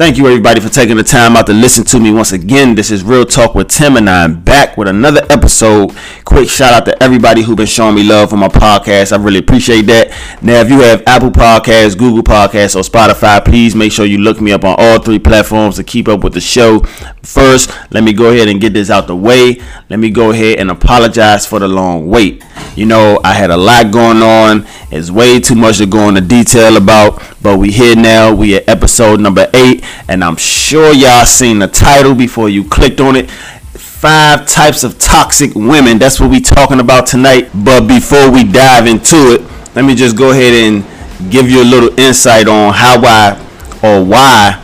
Thank you, everybody, for taking the time out to listen to me once again. This is Real Talk with Tim, and I'm back with another episode. Quick shout out to everybody who been showing me love for my podcast. I really appreciate that. Now, if you have Apple Podcasts, Google Podcasts, or Spotify, please make sure you look me up on all three platforms to keep up with the show. First, let me go ahead and get this out the way. Let me go ahead and apologize for the long wait. You know, I had a lot going on. It's way too much to go into detail about, but we here now. We at episode number eight and I'm sure y'all seen the title before you clicked on it. Five types of toxic women. That's what we talking about tonight. But before we dive into it, let me just go ahead and give you a little insight on how I or why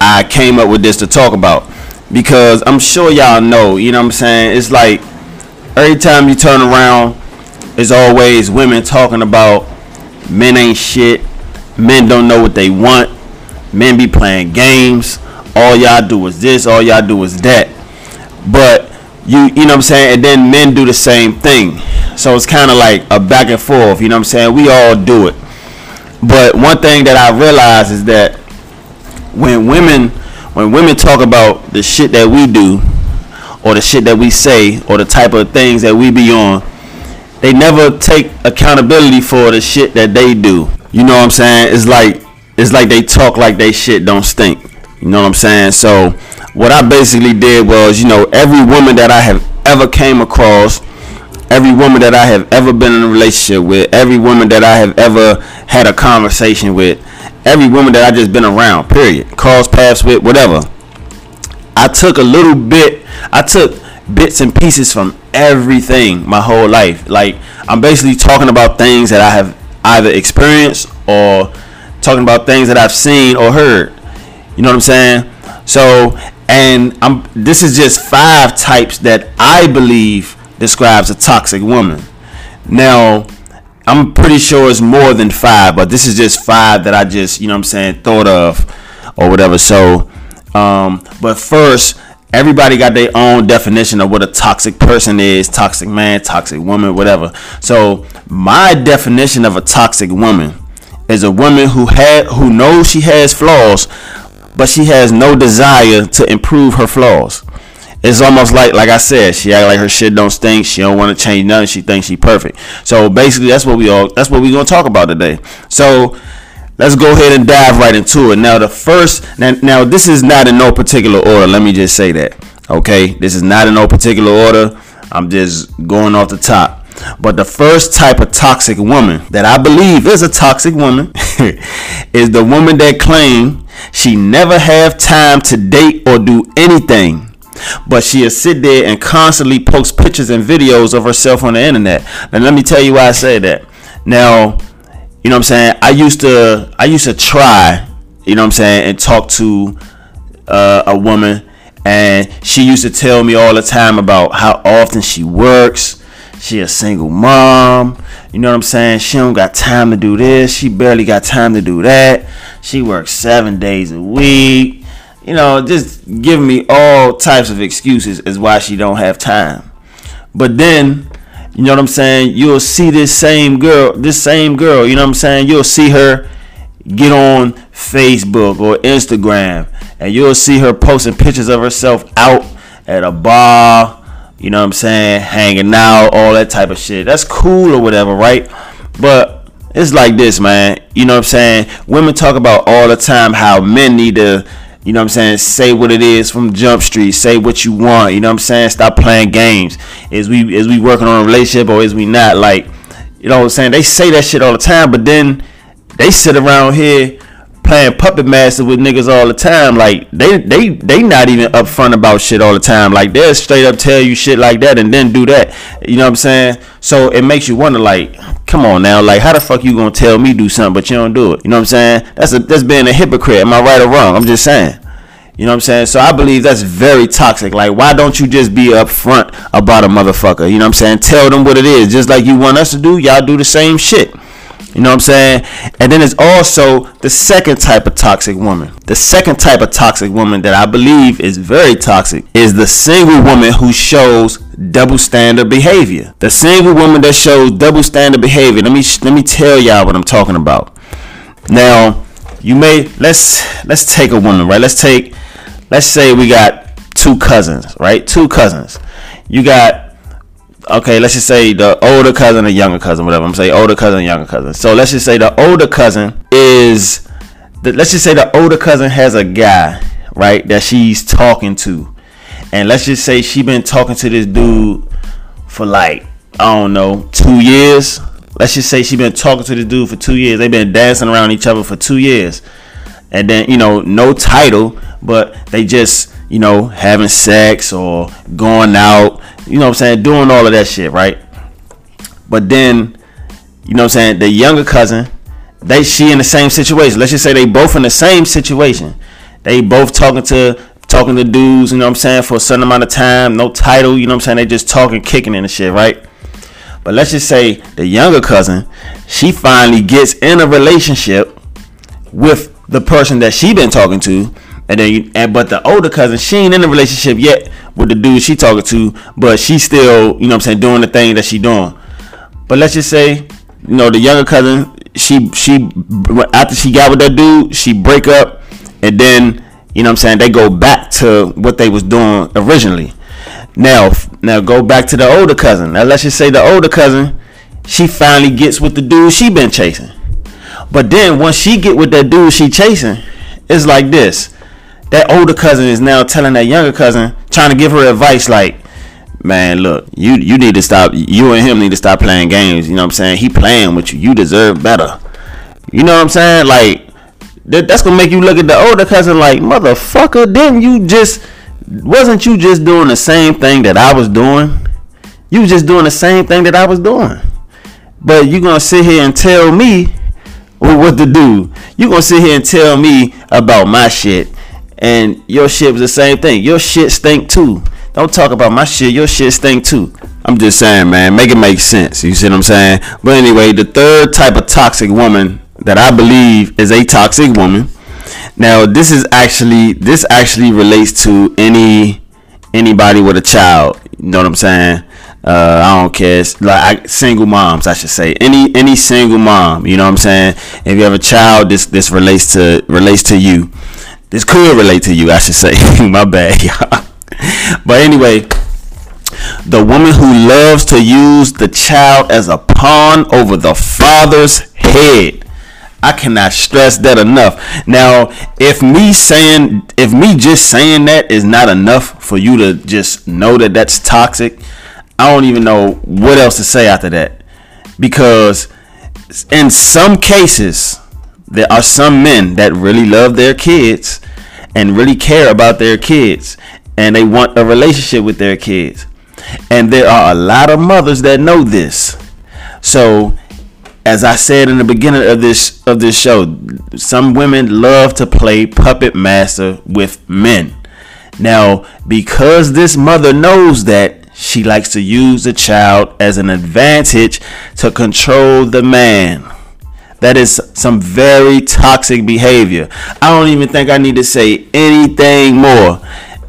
I came up with this to talk about. Because I'm sure y'all know, you know what I'm saying? It's like every time you turn around, it's always women talking about men ain't shit, men don't know what they want, men be playing games. All y'all do is this, all y'all do is that. But you you know what I'm saying? And then men do the same thing. So it's kind of like a back and forth, you know what I'm saying? We all do it. But one thing that I realize is that when women when women talk about the shit that we do or the shit that we say or the type of things that we be on, they never take accountability for the shit that they do. You know what I'm saying? It's like it's like they talk like they shit don't stink. You know what I'm saying? So what I basically did was, you know, every woman that I have ever came across, every woman that I have ever been in a relationship with, every woman that I have ever had a conversation with, every woman that I just been around, period, cross paths with, whatever. I took a little bit, I took bits and pieces from everything my whole life. Like I'm basically talking about things that I have either experienced or talking about things that I've seen or heard. You know what I'm saying? So, and I'm this is just five types that I believe describes a toxic woman. Now, I'm pretty sure it's more than five, but this is just five that I just, you know what I'm saying, thought of or whatever. So, um, but first, everybody got their own definition of what a toxic person is toxic man, toxic woman, whatever. So, my definition of a toxic woman is a woman who had who knows she has flaws, but she has no desire to improve her flaws. It's almost like like I said, she act like her shit don't stink. She don't want to change nothing. She thinks she perfect. So basically, that's what we all that's what we gonna talk about today. So let's go ahead and dive right into it. Now the first now, now this is not in no particular order. Let me just say that. Okay, this is not in no particular order. I'm just going off the top. But the first type of toxic woman that I believe is a toxic woman is the woman that claim she never have time to date or do anything. But she'll sit there and constantly post pictures and videos of herself on the internet. And let me tell you why I say that. Now, you know what I'm saying? I used to I used to try, you know what I'm saying, and talk to uh, a woman and she used to tell me all the time about how often she works she a single mom. You know what I'm saying? She don't got time to do this. She barely got time to do that. She works seven days a week. You know, just giving me all types of excuses as why she don't have time. But then, you know what I'm saying? You'll see this same girl, this same girl, you know what I'm saying? You'll see her get on Facebook or Instagram and you'll see her posting pictures of herself out at a bar you know what I'm saying, hanging out, all that type of shit. That's cool or whatever, right? But it's like this, man. You know what I'm saying? Women talk about all the time how men need to, you know what I'm saying, say what it is from Jump Street, say what you want, you know what I'm saying? Stop playing games. Is we is we working on a relationship or is we not? Like, you know what I'm saying? They say that shit all the time, but then they sit around here playing puppet master with niggas all the time. Like they they they not even upfront about shit all the time. Like they'll straight up tell you shit like that and then do that. You know what I'm saying? So it makes you wonder, like, come on now, like how the fuck you gonna tell me do something but you don't do it? You know what I'm saying? That's a that's being a hypocrite. Am I right or wrong? I'm just saying. You know what I'm saying? So I believe that's very toxic. Like, why don't you just be upfront about a motherfucker? You know what I'm saying? Tell them what it is. Just like you want us to do, y'all do the same shit. You know what I'm saying? And then there's also the second type of toxic woman. The second type of toxic woman that I believe is very toxic is the single woman who shows double standard behavior. The single woman that shows double standard behavior. Let me let me tell y'all what I'm talking about. Now, you may let's let's take a woman, right? Let's take let's say we got two cousins, right? Two cousins. You got okay, let's just say the older cousin or younger cousin, whatever. I'm saying older cousin, younger cousin. So let's just say the older cousin is the, let's just say the older cousin has a guy, right, that she's talking to. And let's just say she been talking to this dude for like, I don't know, two years. Let's just say she been talking to this dude for two years. They've been dancing around each other for two years. And then, you know, no title, but they just, you know, having sex or going out, you know what I'm saying, doing all of that shit, right? But then, you know what I'm saying, the younger cousin, they she in the same situation. Let's just say they both in the same situation. They both talking to talking to dudes, you know what I'm saying, for a certain amount of time, no title, you know what I'm saying? They just talking, kicking and shit, right? But let's just say the younger cousin, she finally gets in a relationship with the person that she been talking to. And then, and but the older cousin, she ain't in a relationship yet with the dude she talking to, but she still, you know what I'm saying, doing the thing that she doing. But let's just say, you know, the younger cousin, she she after she got with that dude, she break up, and then you know what I'm saying they go back to what they was doing originally. Now now go back to the older cousin. Now let's just say the older cousin, she finally gets with the dude she been chasing. But then once she get with that dude she chasing, it's like this. That older cousin is now telling that younger cousin, trying to give her advice like, man, look, you you need to stop. You and him need to stop playing games. You know what I'm saying? He playing with you. You deserve better. You know what I'm saying? Like that, that's gonna make you look at the older cousin like, motherfucker. Didn't you just? Wasn't you just doing the same thing that I was doing? You just doing the same thing that I was doing. But you gonna sit here and tell me what to do? You gonna sit here and tell me about my shit? And your shit was the same thing. Your shit stink too. Don't talk about my shit. Your shit stink too. I'm just saying, man. Make it make sense. You see what I'm saying? But anyway, the third type of toxic woman that I believe is a toxic woman. Now, this is actually this actually relates to any anybody with a child. You know what I'm saying? Uh, I don't care. It's like I, single moms, I should say. Any any single mom. You know what I'm saying? If you have a child, this this relates to relates to you. This could relate to you, I should say. My bad, y'all. But anyway, the woman who loves to use the child as a pawn over the father's head. I cannot stress that enough. Now, if me saying, if me just saying that is not enough for you to just know that that's toxic, I don't even know what else to say after that. Because in some cases, there are some men that really love their kids and really care about their kids and they want a relationship with their kids. And there are a lot of mothers that know this. So, as I said in the beginning of this of this show, some women love to play puppet master with men. Now, because this mother knows that, she likes to use the child as an advantage to control the man. That is some very toxic behavior. I don't even think I need to say anything more.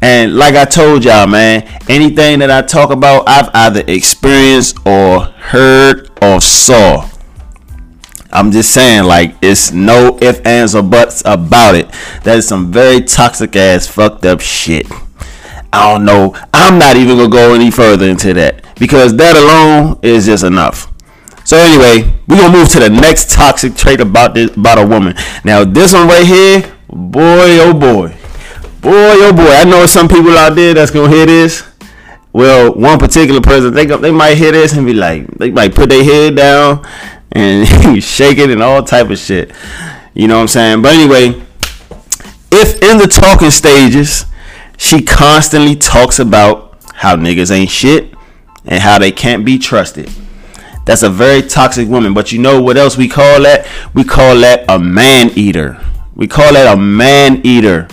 And like I told y'all, man, anything that I talk about, I've either experienced or heard or saw. I'm just saying, like, it's no ifs, ands, or buts about it. That is some very toxic ass, fucked up shit. I don't know. I'm not even gonna go any further into that because that alone is just enough. So anyway, we're gonna move to the next toxic trait about this about a woman. Now this one right here, boy oh boy. Boy oh boy. I know some people out there that's gonna hear this. Well, one particular person, they they might hear this and be like, they might put their head down and shake it and all type of shit. You know what I'm saying? But anyway, if in the talking stages, she constantly talks about how niggas ain't shit and how they can't be trusted. That's a very toxic woman. But you know what else we call that? We call that a man eater. We call that a man eater.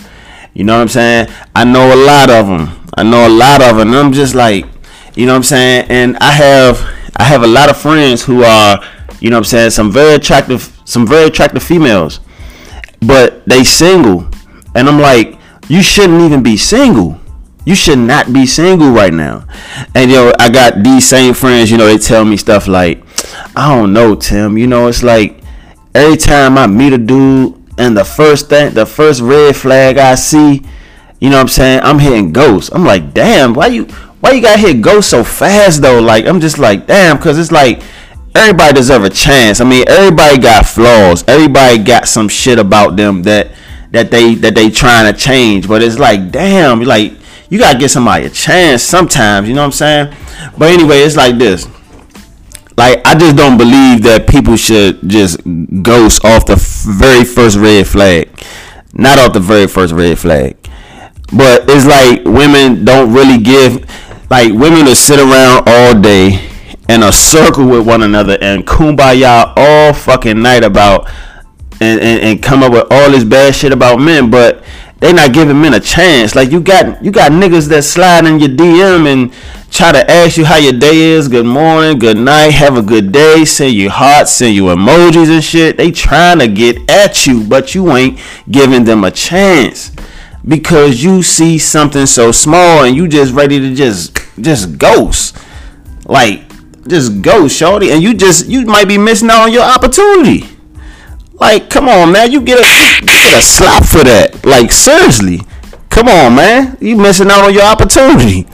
You know what I'm saying? I know a lot of them. I know a lot of them. I'm just like, you know what I'm saying? And I have I have a lot of friends who are, you know what I'm saying, some very attractive some very attractive females. But they single. And I'm like, you shouldn't even be single you should not be single right now. And yo, I got these same friends, you know, they tell me stuff like, I don't know, Tim. You know, it's like every time I meet a dude, and the first thing, the first red flag I see, you know what I'm saying? I'm hitting ghosts. I'm like, damn, why you why you gotta hit ghosts so fast though? Like I'm just like, damn, cause it's like everybody deserve a chance. I mean, everybody got flaws. Everybody got some shit about them that that they that they trying to change. But it's like, damn, like you gotta give somebody a chance sometimes. You know what I'm saying? But anyway, it's like this. Like I just don't believe that people should just ghost off the very first red flag. Not off the very first red flag. But it's like women don't really give like women to sit around all day in a circle with one another and kumbaya all fucking night about and, and, and come up with all this bad shit about men, but they not giving men a chance. Like you got you got niggas that slide in your DM and try to ask you how your day is, good morning, good night, have a good day, send you hearts, send you emojis and shit. They trying to get at you, but you ain't giving them a chance because you see something so small and you just ready to just just ghost. Like just ghost, shorty, and you just you might be missing out on your opportunity. Like, come on, man. You get a you get a slap for that. Like, seriously. Come on, man. You missing out on your opportunity.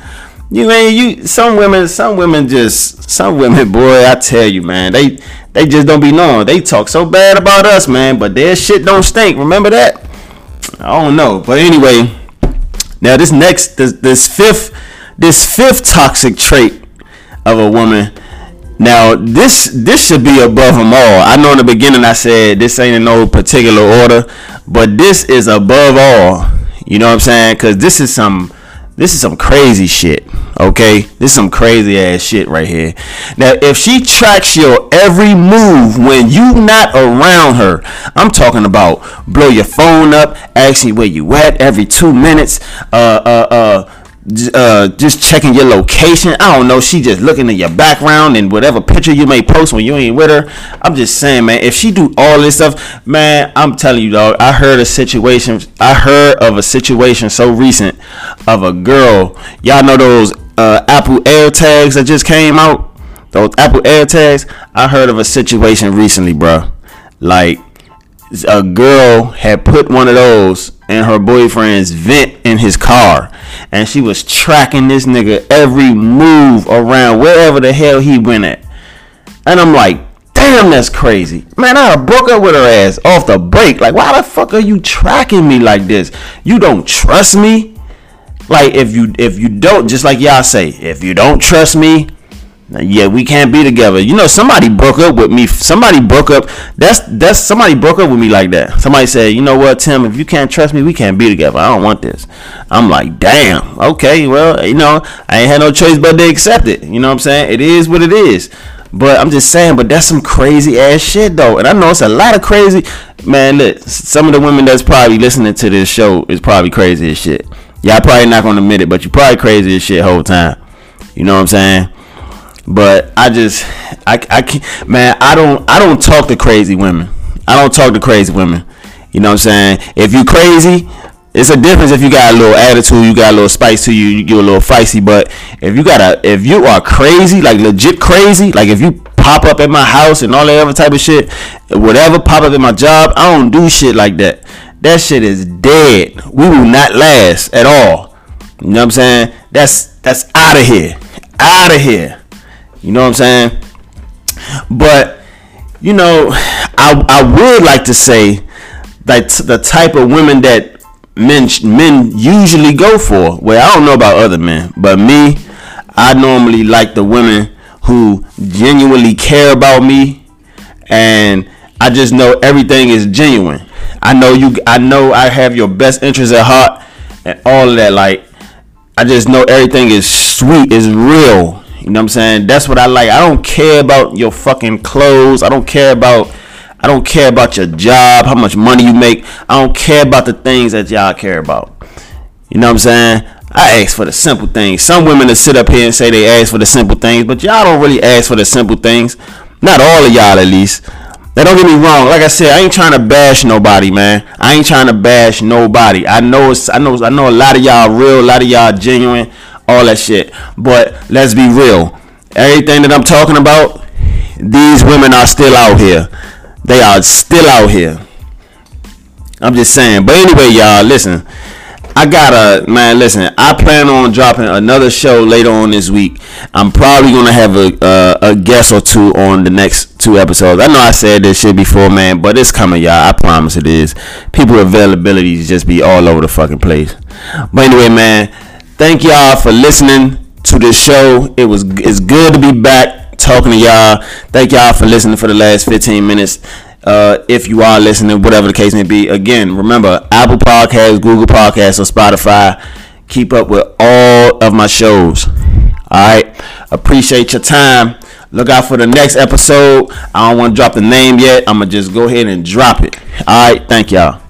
You mean you some women some women just some women, boy, I tell you, man, they they just don't be knowing. They talk so bad about us, man, but their shit don't stink. Remember that? I don't know. But anyway, now this next this, this fifth this fifth toxic trait of a woman now this this should be above them all. I know in the beginning I said this ain't in no particular order, but this is above all. You know what I'm saying? Cause this is some this is some crazy shit. Okay, this is some crazy ass shit right here. Now, if she tracks your every move when you not around her, I'm talking about blow your phone up, asking where you at every two minutes, uh, uh, uh uh, just checking your location. I don't know. She just looking at your background and whatever picture you may post when you ain't with her. I'm just saying, man. If she do all this stuff, man, I'm telling you, dog. I heard a situation. I heard of a situation so recent of a girl. Y'all know those uh, Apple AirTags that just came out. Those Apple AirTags. I heard of a situation recently, bro. Like a girl had put one of those in her boyfriend's vent in his car. And she was tracking this nigga every move around wherever the hell he went at. And i'm like damn that's crazy. Man i broke up with her ass off the break. Like why the fuck are you tracking me like this? You don't trust me? Like if you if you don't just like y'all say if you don't trust me yeah, we can't be together. You know, somebody broke up with me. Somebody broke up. That's that's somebody broke up with me like that. Somebody said, you know what, Tim, if you can't trust me, we can't be together. I don't want this. I'm like, damn. Okay, well, you know, I ain't had no choice but to accept it. You know what I'm saying? It is what it is. But I'm just saying, but that's some crazy ass shit though. And I know it's a lot of crazy man, look, some of the women that's probably listening to this show is probably crazy as shit. Y'all probably not gonna admit it, but you probably crazy as shit whole time. You know what I'm saying? But I just, I, I can't, man. I don't, I don't talk to crazy women. I don't talk to crazy women. You know what I'm saying? If you crazy, it's a difference if you got a little attitude, you got a little spice to you, you get a little feisty. But if you got a, if you are crazy, like legit crazy, like if you pop up at my house and all that other type of shit, whatever pop up at my job, I don't do shit like that. That shit is dead. We will not last at all. You know what I'm saying? That's that's out of here. Out of here. You know what I'm saying? But you know, I I would like to say that the type of women that men men usually go for. Well, I don't know about other men, but me, I normally like the women who genuinely care about me, and I just know everything is genuine. I know you. I know I have your best interest at heart, and all of that. Like, I just know everything is sweet, is real, you know what I'm saying? That's what I like. I don't care about your fucking clothes. I don't care about I don't care about your job, how much money you make. I don't care about the things that y'all care about. You know what I'm saying? I ask for the simple things. Some women that sit up here and say they ask for the simple things, but y'all don't really ask for the simple things. Not all of y'all at least. Now don't get me wrong. Like I said, I ain't trying to bash nobody, man. I ain't trying to bash nobody. I know it's I know I know a lot of y'all real, a lot of y'all genuine all that shit. But let's be real. Everything that I'm talking about, these women are still out here. They are still out here. I'm just saying. But anyway, y'all, listen. I gotta man. Listen, I plan on dropping another show later on this week. I'm probably gonna have a uh, a guest or two on the next two episodes. I know I said this shit before, man, but it's coming, y'all. I promise it is. People availability just be all over the fucking place. But anyway, man, thank y'all for listening to this show. It was it's good to be back talking to y'all. Thank y'all for listening for the last 15 minutes. Uh, if you are listening, whatever the case may be. Again, remember Apple Podcasts, Google Podcasts, or Spotify. Keep up with all of my shows. All right. Appreciate your time. Look out for the next episode. I don't want to drop the name yet. I'm going to just go ahead and drop it. All right. Thank y'all.